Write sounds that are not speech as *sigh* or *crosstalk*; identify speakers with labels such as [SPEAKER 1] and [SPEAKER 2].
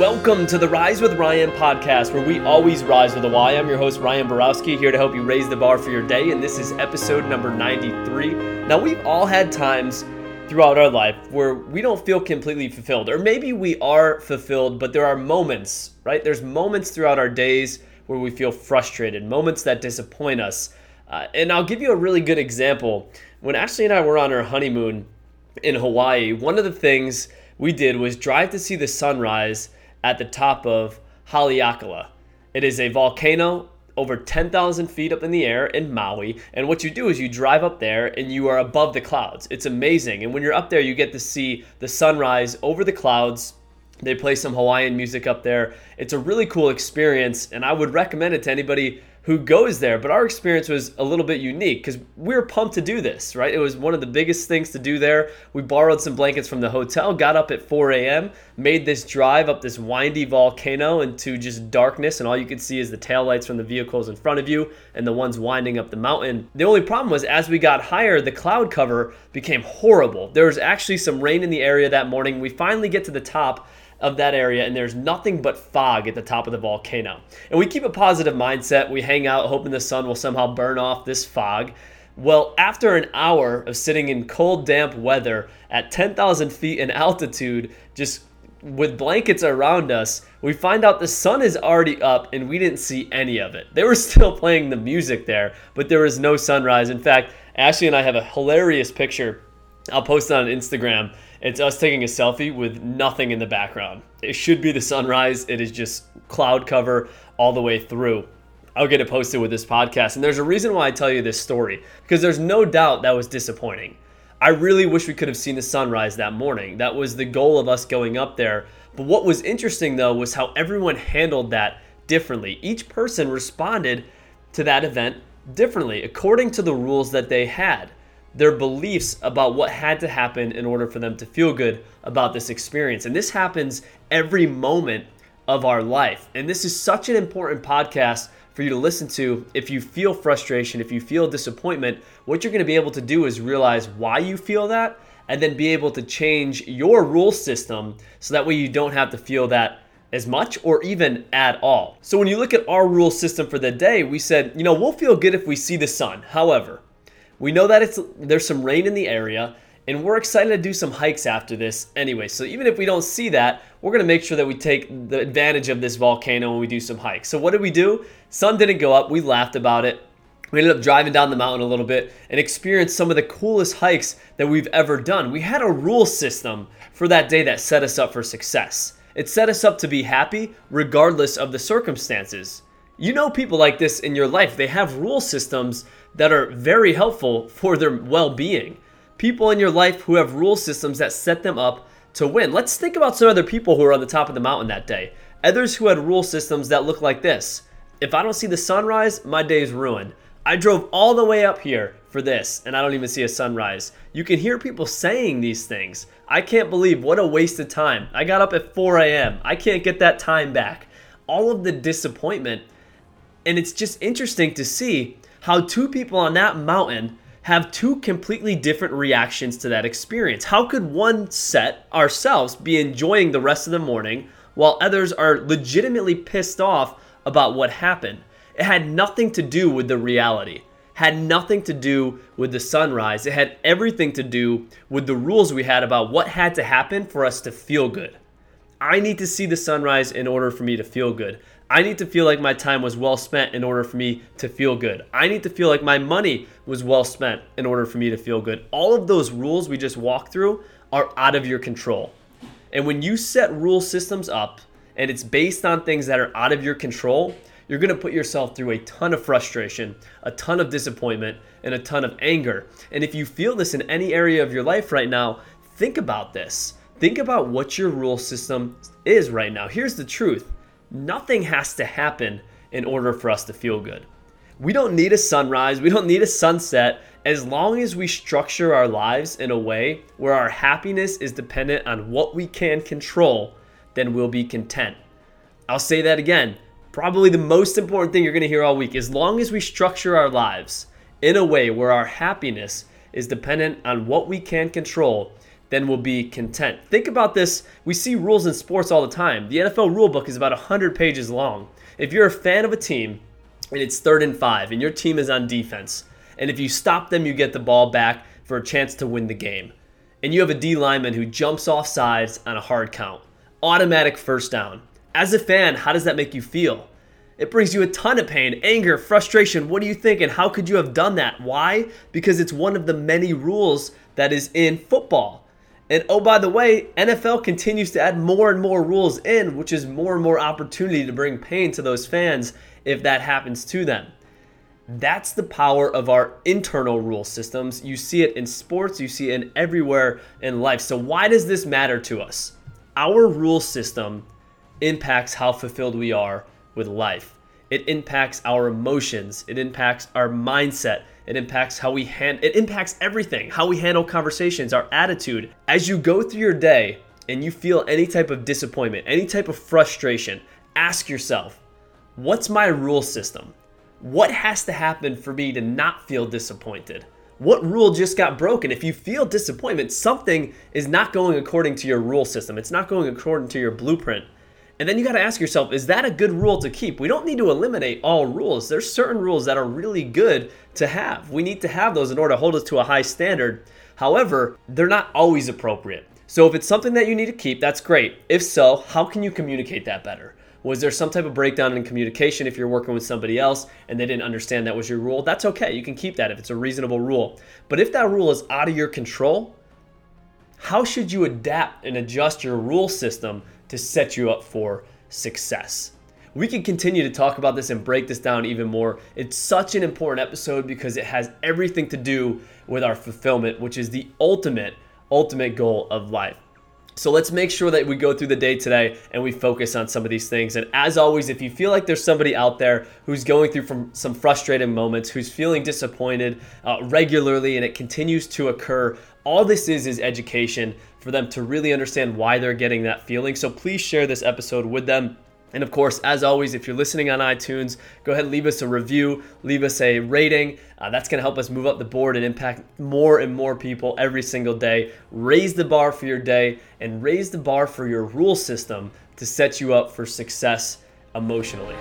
[SPEAKER 1] Welcome to the Rise with Ryan podcast, where we always rise with a Y. I'm your host, Ryan Borowski, here to help you raise the bar for your day, and this is episode number 93. Now, we've all had times throughout our life where we don't feel completely fulfilled, or maybe we are fulfilled, but there are moments, right? There's moments throughout our days where we feel frustrated, moments that disappoint us. Uh, and I'll give you a really good example. When Ashley and I were on our honeymoon in Hawaii, one of the things we did was drive to see the sunrise at the top of Haleakala. It is a volcano over 10,000 feet up in the air in Maui. And what you do is you drive up there and you are above the clouds. It's amazing. And when you're up there, you get to see the sunrise over the clouds. They play some Hawaiian music up there. It's a really cool experience, and I would recommend it to anybody who goes there. But our experience was a little bit unique because we were pumped to do this, right? It was one of the biggest things to do there. We borrowed some blankets from the hotel, got up at 4 a.m., made this drive up this windy volcano into just darkness, and all you could see is the taillights from the vehicles in front of you and the ones winding up the mountain. The only problem was as we got higher, the cloud cover became horrible. There was actually some rain in the area that morning. We finally get to the top of that area, and there's nothing but fog at the top of the volcano. And we keep a positive mindset. We hang out hoping the sun will somehow burn off this fog. Well, after an hour of sitting in cold, damp weather at 10,000 feet in altitude, just with blankets around us, we find out the sun is already up and we didn't see any of it. They were *laughs* still playing the music there, but there was no sunrise. In fact, Ashley and I have a hilarious picture. I'll post it on Instagram it's us taking a selfie with nothing in the background. It should be the sunrise. It is just cloud cover all the way through. I'll get it posted with this podcast. And there's a reason why I tell you this story because there's no doubt that was disappointing. I really wish we could have seen the sunrise that morning. That was the goal of us going up there. But what was interesting though was how everyone handled that differently. Each person responded to that event differently according to the rules that they had their beliefs about what had to happen in order for them to feel good about this experience. And this happens every moment of our life. And this is such an important podcast for you to listen to if you feel frustration, if you feel disappointment. What you're going to be able to do is realize why you feel that and then be able to change your rule system so that way you don't have to feel that as much or even at all. So when you look at our rule system for the day, we said, you know, we'll feel good if we see the sun. However, we know that it's there's some rain in the area, and we're excited to do some hikes after this anyway. So even if we don't see that, we're gonna make sure that we take the advantage of this volcano when we do some hikes. So what did we do? Sun didn't go up. We laughed about it. We ended up driving down the mountain a little bit and experienced some of the coolest hikes that we've ever done. We had a rule system for that day that set us up for success. It set us up to be happy regardless of the circumstances. You know people like this in your life. They have rule systems that are very helpful for their well being. People in your life who have rule systems that set them up to win. Let's think about some other people who are on the top of the mountain that day. Others who had rule systems that look like this If I don't see the sunrise, my day is ruined. I drove all the way up here for this and I don't even see a sunrise. You can hear people saying these things. I can't believe what a waste of time. I got up at 4 a.m. I can't get that time back. All of the disappointment. And it's just interesting to see how two people on that mountain have two completely different reactions to that experience. How could one set ourselves be enjoying the rest of the morning while others are legitimately pissed off about what happened? It had nothing to do with the reality. Had nothing to do with the sunrise. It had everything to do with the rules we had about what had to happen for us to feel good. I need to see the sunrise in order for me to feel good. I need to feel like my time was well spent in order for me to feel good. I need to feel like my money was well spent in order for me to feel good. All of those rules we just walked through are out of your control. And when you set rule systems up and it's based on things that are out of your control, you're going to put yourself through a ton of frustration, a ton of disappointment, and a ton of anger. And if you feel this in any area of your life right now, think about this. Think about what your rule system is right now. Here's the truth Nothing has to happen in order for us to feel good. We don't need a sunrise, we don't need a sunset. As long as we structure our lives in a way where our happiness is dependent on what we can control, then we'll be content. I'll say that again. Probably the most important thing you're going to hear all week. As long as we structure our lives in a way where our happiness is dependent on what we can control, then we'll be content. Think about this. We see rules in sports all the time. The NFL rulebook is about 100 pages long. If you're a fan of a team and it's third and five and your team is on defense, and if you stop them, you get the ball back for a chance to win the game. And you have a D lineman who jumps off sides on a hard count. Automatic first down. As a fan, how does that make you feel? It brings you a ton of pain, anger, frustration. What do you think? And how could you have done that? Why? Because it's one of the many rules that is in football. And oh, by the way, NFL continues to add more and more rules in, which is more and more opportunity to bring pain to those fans if that happens to them. That's the power of our internal rule systems. You see it in sports, you see it in everywhere in life. So, why does this matter to us? Our rule system impacts how fulfilled we are with life. It impacts our emotions, it impacts our mindset, it impacts how we hand it impacts everything, how we handle conversations, our attitude. As you go through your day and you feel any type of disappointment, any type of frustration, ask yourself, what's my rule system? What has to happen for me to not feel disappointed? What rule just got broken? If you feel disappointment, something is not going according to your rule system. It's not going according to your blueprint. And then you got to ask yourself, is that a good rule to keep? We don't need to eliminate all rules. There's certain rules that are really good to have. We need to have those in order to hold us to a high standard. However, they're not always appropriate. So if it's something that you need to keep, that's great. If so, how can you communicate that better? Was there some type of breakdown in communication if you're working with somebody else and they didn't understand that was your rule? That's okay. You can keep that if it's a reasonable rule. But if that rule is out of your control, how should you adapt and adjust your rule system to set you up for success? We can continue to talk about this and break this down even more. It's such an important episode because it has everything to do with our fulfillment, which is the ultimate, ultimate goal of life. So let's make sure that we go through the day today and we focus on some of these things. And as always, if you feel like there's somebody out there who's going through from some frustrating moments, who's feeling disappointed uh, regularly, and it continues to occur, all this is is education for them to really understand why they're getting that feeling. So please share this episode with them. And of course, as always, if you're listening on iTunes, go ahead and leave us a review, leave us a rating. Uh, that's going to help us move up the board and impact more and more people every single day. Raise the bar for your day and raise the bar for your rule system to set you up for success emotionally.